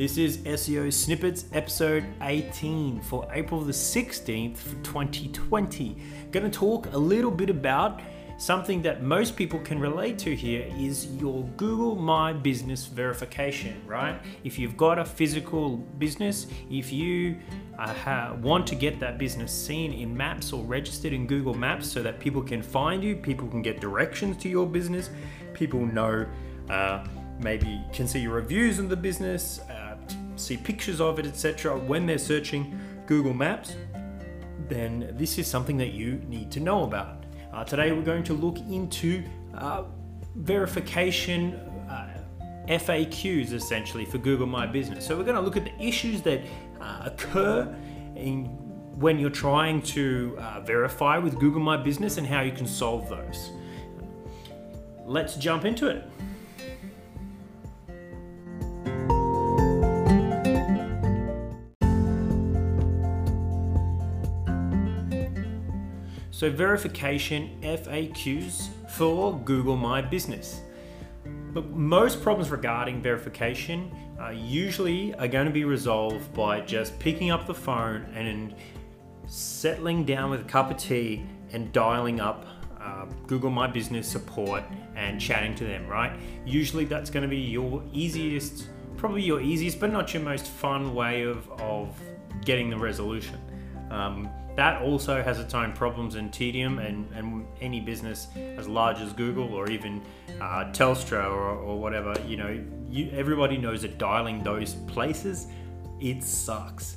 This is SEO Snippets episode 18 for April the 16th for 2020. Going to talk a little bit about something that most people can relate to here is your Google My Business verification, right? If you've got a physical business, if you uh, want to get that business seen in maps or registered in Google Maps so that people can find you, people can get directions to your business, people know. Uh, maybe can see your reviews of the business, uh, see pictures of it, etc. When they're searching Google Maps, then this is something that you need to know about. Uh, today we're going to look into uh, verification uh, FAQs essentially for Google My Business. So we're going to look at the issues that uh, occur in, when you're trying to uh, verify with Google My Business and how you can solve those. Let's jump into it. So, verification FAQs for Google My Business. But most problems regarding verification uh, usually are going to be resolved by just picking up the phone and settling down with a cup of tea and dialing up uh, Google My Business support and chatting to them, right? Usually that's going to be your easiest, probably your easiest, but not your most fun way of, of getting the resolution. Um, that also has its own problems and tedium, and, and any business as large as Google or even uh, Telstra or, or whatever, you know, you, everybody knows that dialing those places, it sucks.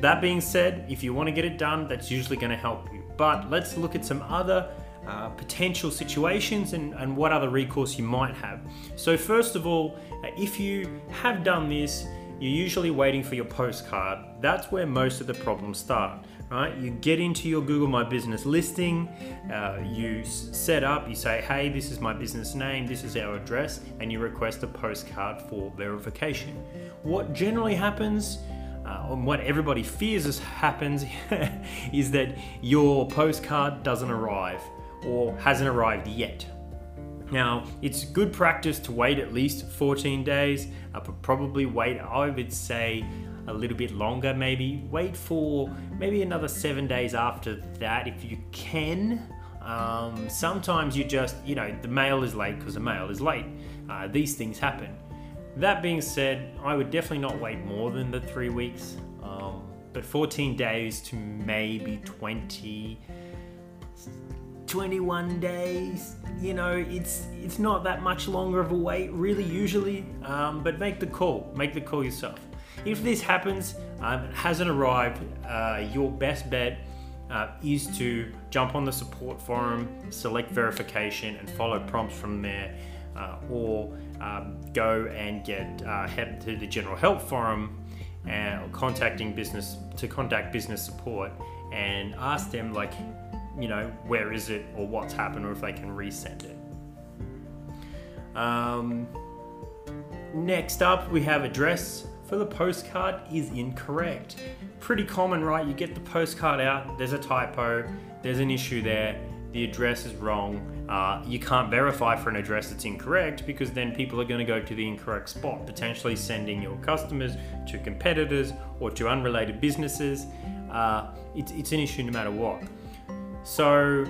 That being said, if you want to get it done, that's usually going to help you. But let's look at some other uh, potential situations and, and what other recourse you might have. So, first of all, uh, if you have done this, you're usually waiting for your postcard. That's where most of the problems start right? You get into your Google My Business listing, uh, you set up, you say, hey, this is my business name, this is our address, and you request a postcard for verification. What generally happens, uh, and what everybody fears happens, is that your postcard doesn't arrive or hasn't arrived yet. Now, it's good practice to wait at least 14 days, uh, probably wait, I would say, a little bit longer, maybe. Wait for maybe another seven days after that if you can. Um, sometimes you just, you know, the mail is late because the mail is late. Uh, these things happen. That being said, I would definitely not wait more than the three weeks, um, but 14 days to maybe 20. 21 days you know it's it's not that much longer of a wait really usually. Um, but make the call. Make the call yourself. If this happens, um, hasn't arrived, uh, your best bet uh, is to jump on the support forum, select verification, and follow prompts from there, uh, or um, go and get uh, head to the general help forum and contacting business to contact business support and ask them like, you know, where is it or what's happened or if they can resend it. Um, next up, we have address for the postcard is incorrect. Pretty common, right? You get the postcard out, there's a typo, there's an issue there, the address is wrong. Uh, you can't verify for an address that's incorrect because then people are going to go to the incorrect spot, potentially sending your customers to competitors or to unrelated businesses. Uh, it's, it's an issue no matter what. So,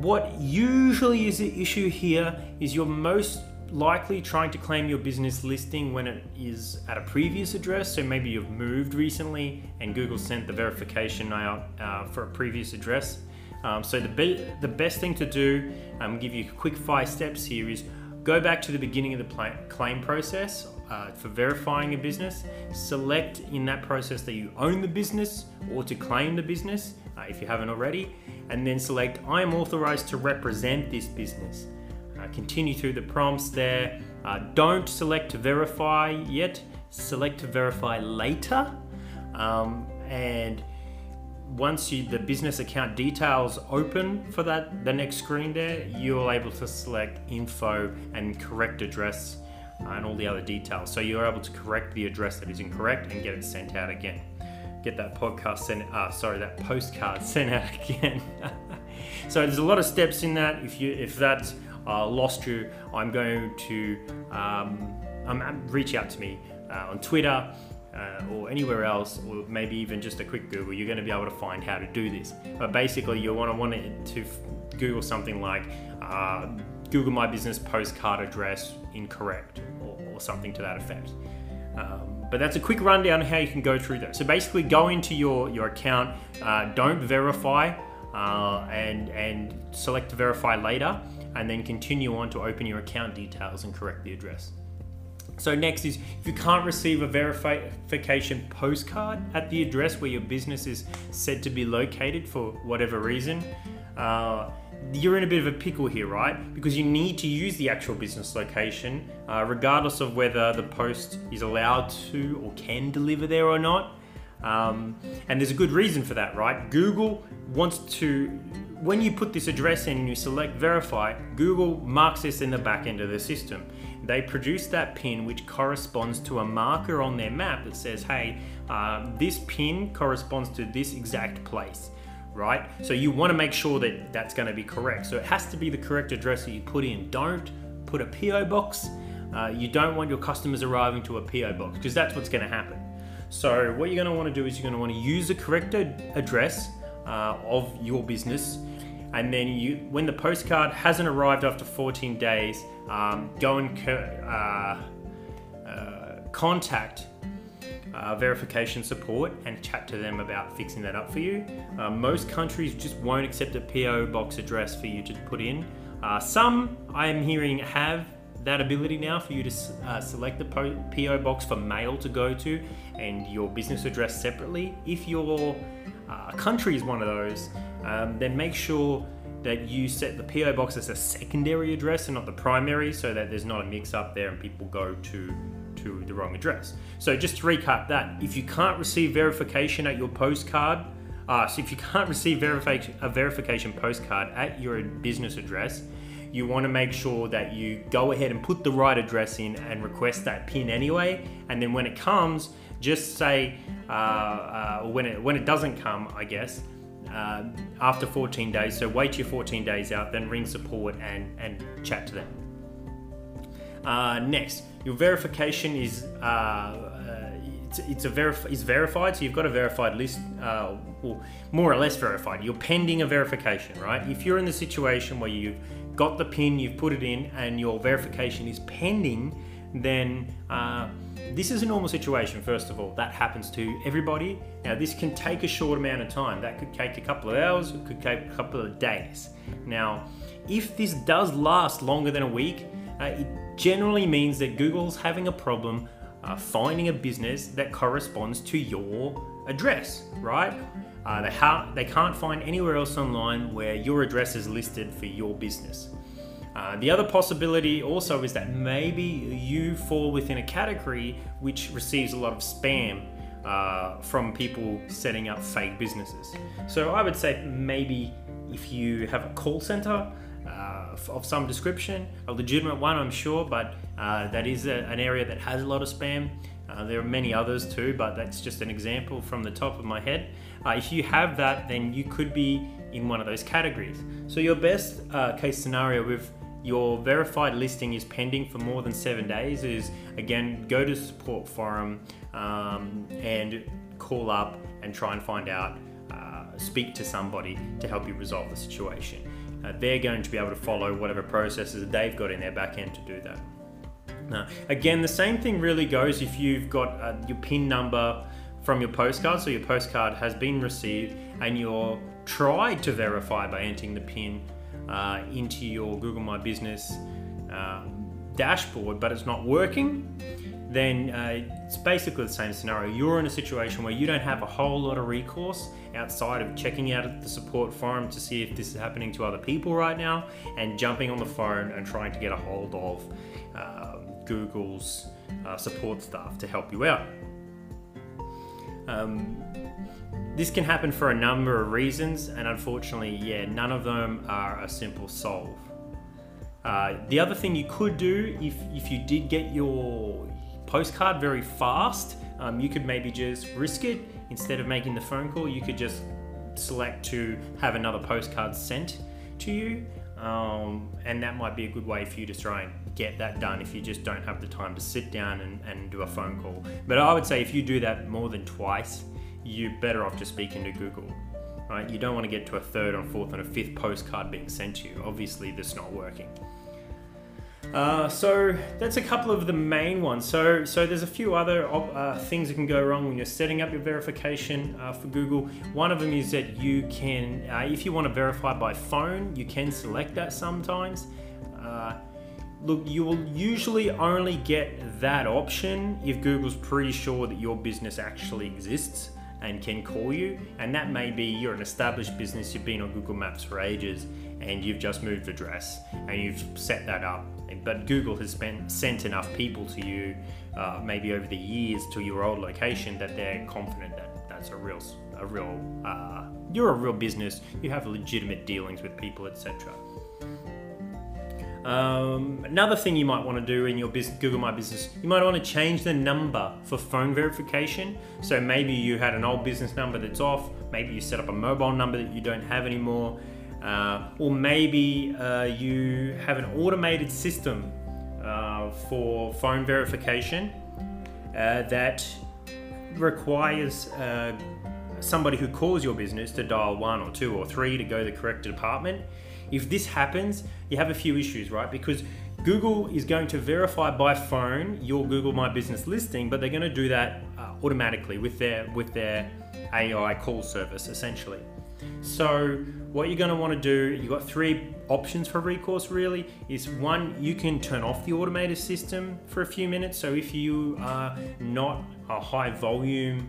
what usually is the issue here is you're most likely trying to claim your business listing when it is at a previous address. So maybe you've moved recently and Google sent the verification out uh, for a previous address. Um, so the, be- the best thing to do, um, give you quick five steps here is go back to the beginning of the pl- claim process uh, for verifying a business. Select in that process that you own the business or to claim the business uh, if you haven't already, and then select I am authorized to represent this business. Uh, continue through the prompts there. Uh, don't select verify yet, select verify later. Um, and once you, the business account details open for that the next screen there, you're able to select info and correct address uh, and all the other details. So you're able to correct the address that is incorrect and get it sent out again. Get that podcast sent, uh, sorry, that postcard sent out again. so there's a lot of steps in that. If you if that's uh, lost you, I'm going to um, um, reach out to me uh, on Twitter, uh, or anywhere else, or maybe even just a quick Google, you're going to be able to find how to do this. But basically, you want to want to Google something like uh, Google My Business postcard address incorrect, or, or something to that effect. Um, but that's a quick rundown of how you can go through that. So basically, go into your your account, uh, don't verify, uh, and and select verify later, and then continue on to open your account details and correct the address. So next is if you can't receive a verification postcard at the address where your business is said to be located for whatever reason, uh, you're in a bit of a pickle here, right? Because you need to use the actual business location, uh, regardless of whether the post is allowed to or can deliver there or not. Um, and there's a good reason for that, right? Google wants to, when you put this address in and you select verify, Google marks this in the back end of the system. They produce that pin which corresponds to a marker on their map that says, hey, uh, this pin corresponds to this exact place right? So you want to make sure that that's going to be correct. So it has to be the correct address that you put in. Don't put a PO box. Uh, you don't want your customers arriving to a PO box because that's what's going to happen. So what you're going to want to do is you're going to want to use the correct address uh, of your business. And then you, when the postcard hasn't arrived after 14 days, um, go and uh, uh, contact uh, verification support and chat to them about fixing that up for you. Uh, most countries just won't accept a PO box address for you to put in. Uh, some I am hearing have that ability now for you to uh, select the PO box for mail to go to and your business address separately. If your uh, country is one of those, um, then make sure that you set the PO box as a secondary address and not the primary so that there's not a mix up there and people go to to the wrong address. So just to recap that, if you can't receive verification at your postcard, uh, so if you can't receive a verification postcard at your business address, you want to make sure that you go ahead and put the right address in and request that pin anyway. And then when it comes, just say, uh, uh, when it when it doesn't come, I guess, uh, after 14 days. So wait your 14 days out, then ring support and and chat to them. Uh, next, your verification is uh, uh, it's, it's a verif- is verified, so you've got a verified list, uh, or more or less verified. You're pending a verification, right? If you're in the situation where you've got the pin, you've put it in, and your verification is pending, then uh, this is a normal situation. First of all, that happens to everybody. Now, this can take a short amount of time. That could take a couple of hours. It could take a couple of days. Now, if this does last longer than a week, uh, it generally means that Google's having a problem uh, finding a business that corresponds to your address, right? Uh, they, ha- they can't find anywhere else online where your address is listed for your business. Uh, the other possibility also is that maybe you fall within a category which receives a lot of spam uh, from people setting up fake businesses. So I would say maybe if you have a call center of some description, a legitimate one, I'm sure, but uh, that is a, an area that has a lot of spam. Uh, there are many others too, but that's just an example from the top of my head. Uh, if you have that, then you could be in one of those categories. So, your best case scenario with your verified listing is pending for more than seven days is again go to support forum um, and call up and try and find out, uh, speak to somebody to help you resolve the situation uh, they're going to be able to follow whatever processes they've got in their back end to do that. Now, again, the same thing really goes if you've got uh, your PIN number from your postcard, so your postcard has been received and you're tried to verify by entering the PIN uh, into your Google My Business um, dashboard, but it's not working then uh, it's basically the same scenario. You're in a situation where you don't have a whole lot of recourse outside of checking out the support forum to see if this is happening to other people right now and jumping on the phone and trying to get a hold of uh, Google's uh, support staff to help you out. Um, this can happen for a number of reasons, and unfortunately, yeah, none of them are a simple solve. Uh, the other thing you could do if, if you did get your postcard very fast, um, you could maybe just risk it. Instead of making the phone call, you could just select to have another postcard sent to you. Um, and that might be a good way for you to try and get that done if you just don't have the time to sit down and, and do a phone call. But I would say if you do that more than twice, you're better off just speaking to Google. Right? You don't want to get to a third or fourth and a fifth postcard being sent to you. Obviously, this not working. Uh, so that's a couple of the main ones. So so there's a few other uh, things that can go wrong when you're setting up your verification uh, for Google. One of them is that you can, uh, if you want to verify by phone, you can select that sometimes. Uh, look, you will usually only get that option if Google's pretty sure that your business actually exists and can call you. And that may be you're an established business, you've been on Google Maps for ages, and you've just moved address and you've set that up. But Google has sent enough people to you, uh, maybe over the years, to your old location that they're confident that that's a real, a real, uh, you're a real business. You have legitimate dealings with people, etc. Um, another thing you might want to do in your business, Google My Business, you might want to change the number for phone verification. So maybe you had an old business number that's off, maybe you set up a mobile number that you don't have anymore, uh, or maybe uh, you have an automated system uh, for phone verification uh, that requires uh, somebody who calls your business to dial one or two or three to go to the correct department. If this happens, you have a few issues, right? Because Google is going to verify by phone your Google My Business listing, but they're going to do that uh, automatically with their with their AI call service, essentially. So what you're going to want to do, you've got three options for recourse. Really, is one you can turn off the automated system for a few minutes. So if you are not a high volume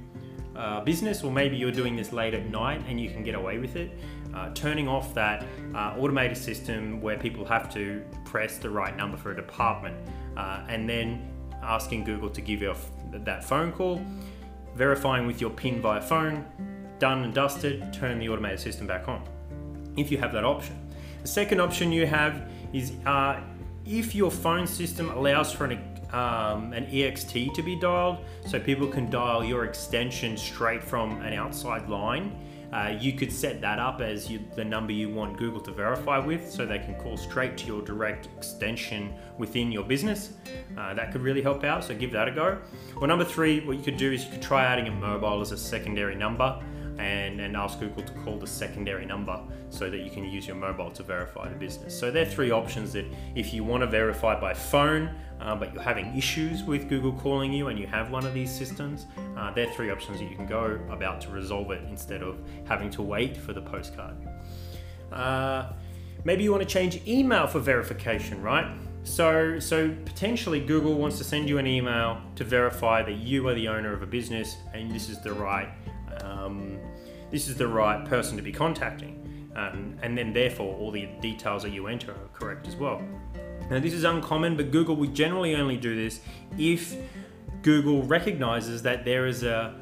uh, business, or maybe you're doing this late at night and you can get away with it, uh, turning off that uh, automated system where people have to press the right number for a department uh, and then asking Google to give you that phone call, verifying with your PIN via phone, done and dusted, turn the automated system back on if you have that option. The second option you have is uh, if your phone system allows for an um, an EXT to be dialed, so people can dial your extension straight from an outside line uh, you could set that up as you, the number you want Google to verify with so they can call straight to your direct extension within your business. Uh, that could really help out, so give that a go. Well, number three, what you could do is you could try adding a mobile as a secondary number and, and ask Google to call the secondary number so that you can use your mobile to verify the business. So there are three options that if you want to verify by phone, uh, but you're having issues with Google calling you and you have one of these systems, uh, there are three options that you can go about to resolve it instead of having to wait for the postcard. Uh, maybe you want to change email for verification, right? So, so potentially Google wants to send you an email to verify that you are the owner of a business and this is the right um, this is the right person to be contacting. Um, and then therefore all the details that you enter are correct as well. Now this is uncommon, but Google will generally only do this if Google recognizes that there is a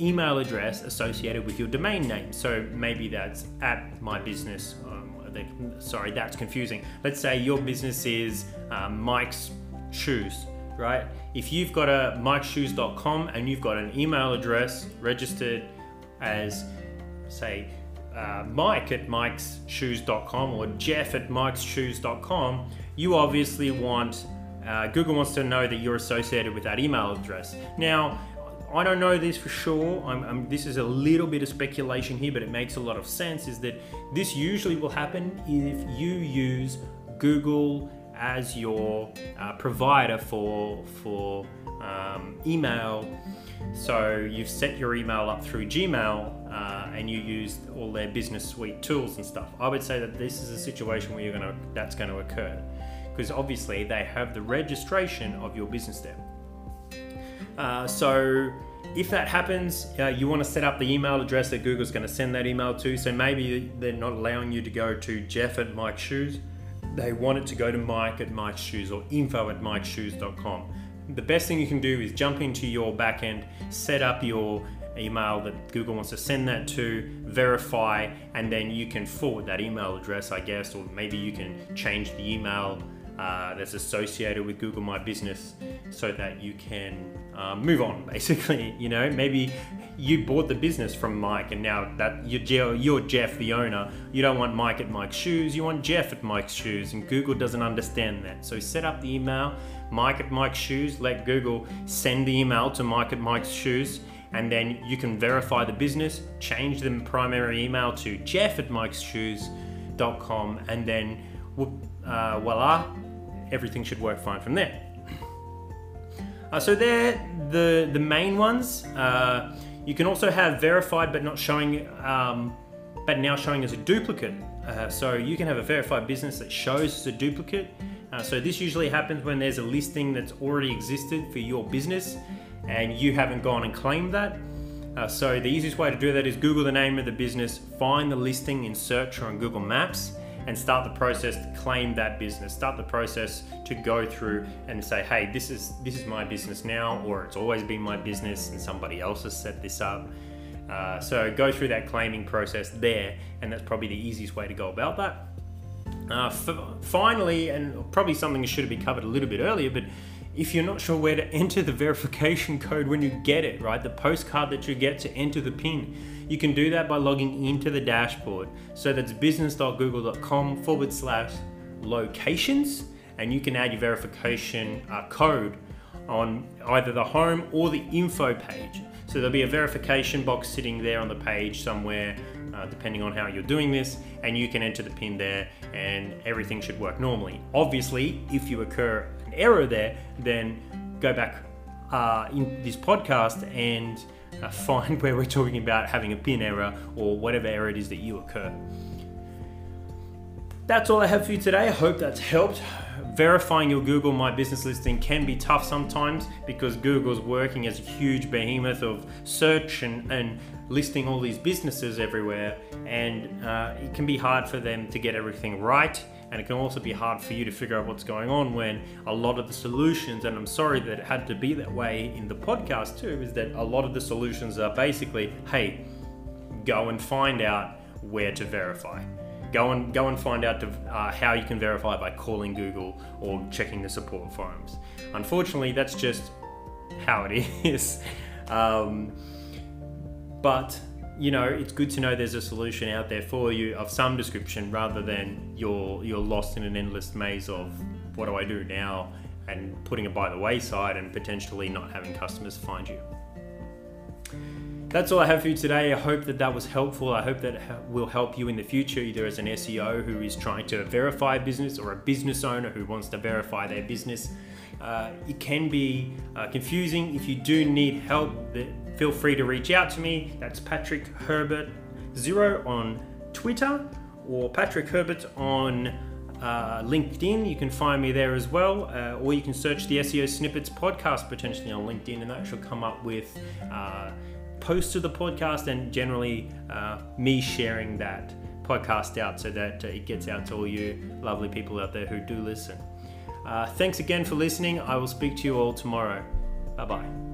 email address associated with your domain name. So maybe that's at my business. Um, sorry, that's confusing. Let's say your business is um, Mike's Shoes, right? If you've got a mikeshoes.com and you've got an email address registered as, say, uh, Mike at mikesshoes.com or Jeff at mikesshoes.com, you obviously want, uh, Google wants to know that you're associated with that email address. Now, I don't know this for sure. I'm, I'm, this is a little bit of speculation here, but it makes a lot of sense. Is that this usually will happen if you use Google as your uh, provider for for um, email. So you've set your email up through Gmail uh, and you use all their business suite tools and stuff. I would say that this is a situation where you're gonna that's going to occur because obviously they have the registration of your business there. Uh, so if that happens, uh, you want to set up the email address that Google's going to send that email to. So maybe they're not allowing you to go to Jeff at Mike Shoes. They want it to go to Mike at Mike Shoes or info at MikeShoes.com. The best thing you can do is jump into your backend, set up your email that Google wants to send that to, verify, and then you can forward that email address, I guess, or maybe you can change the email uh, that's associated with Google My Business so that you can um, move on basically you know? Maybe you bought the business from Mike and now that you're, you're Jeff the owner. You don't want Mike at Mike's shoes you want Jeff at Mike's shoes and Google doesn't understand that. So set up the email Mike at Mike's shoes let Google send the email to Mike at Mike's shoes and then you can verify the business change the primary email to Jeff at Mike's shoes.com and then uh, voila everything should work fine from there. Uh, so they're the, the main ones. Uh, you can also have verified but not showing, um, but now showing as a duplicate. Uh, so you can have a verified business that shows as a duplicate. Uh, so this usually happens when there's a listing that's already existed for your business and you haven't gone and claimed that. Uh, so the easiest way to do that is Google the name of the business, find the listing in search or on Google Maps, and start the process to claim that business start the process to go through and say hey this is this is my business now or it's always been my business and somebody else has set this up uh, so go through that claiming process there and that's probably the easiest way to go about that uh, f- finally and probably something should have been covered a little bit earlier but if you're not sure where to enter the verification code when you get it, right? The postcard that you get to enter the PIN, you can do that by logging into the dashboard. So that's business.google.com forward slash locations, and you can add your verification uh, code on either the home or the info page. So there'll be a verification box sitting there on the page somewhere, uh, depending on how you're doing this, and you can enter the PIN there, and everything should work normally. Obviously, if you occur an error there, then go back uh, in this podcast and uh, find where we're talking about having a pin error or whatever error it is that you occur. That's all I have for you today. I hope that's helped. Verifying your Google My Business listing can be tough sometimes because Google's working as a huge behemoth of search and, and listing all these businesses everywhere, and uh, it can be hard for them to get everything right and it can also be hard for you to figure out what's going on when a lot of the solutions, and I'm sorry that it had to be that way in the podcast too, is that a lot of the solutions are basically, hey, go and find out where to verify. Go and go and find out to, uh, how you can verify by calling Google or checking the support forums. Unfortunately, that's just how it is. Um, but you know, it's good to know there's a solution out there for you of some description rather than you're you're lost in an endless maze of what do I do now and putting it by the wayside and potentially not having customers find you. That's all I have for you today. I hope that that was helpful. I hope that will help you in the future, either as an SEO who is trying to verify a business or a business owner who wants to verify their business. Uh, it can be uh, confusing. If you do need help, feel free to reach out to me. That's Patrick Herbert Zero on Twitter or Patrick Herbert on uh, LinkedIn. You can find me there as well, uh, or you can search the SEO Snippets podcast potentially on LinkedIn, and that should come up with uh, posts of the podcast and generally uh, me sharing that podcast out so that uh, it gets out to all you lovely people out there who do listen. Uh, thanks again for listening. I will speak to you all tomorrow. Bye bye.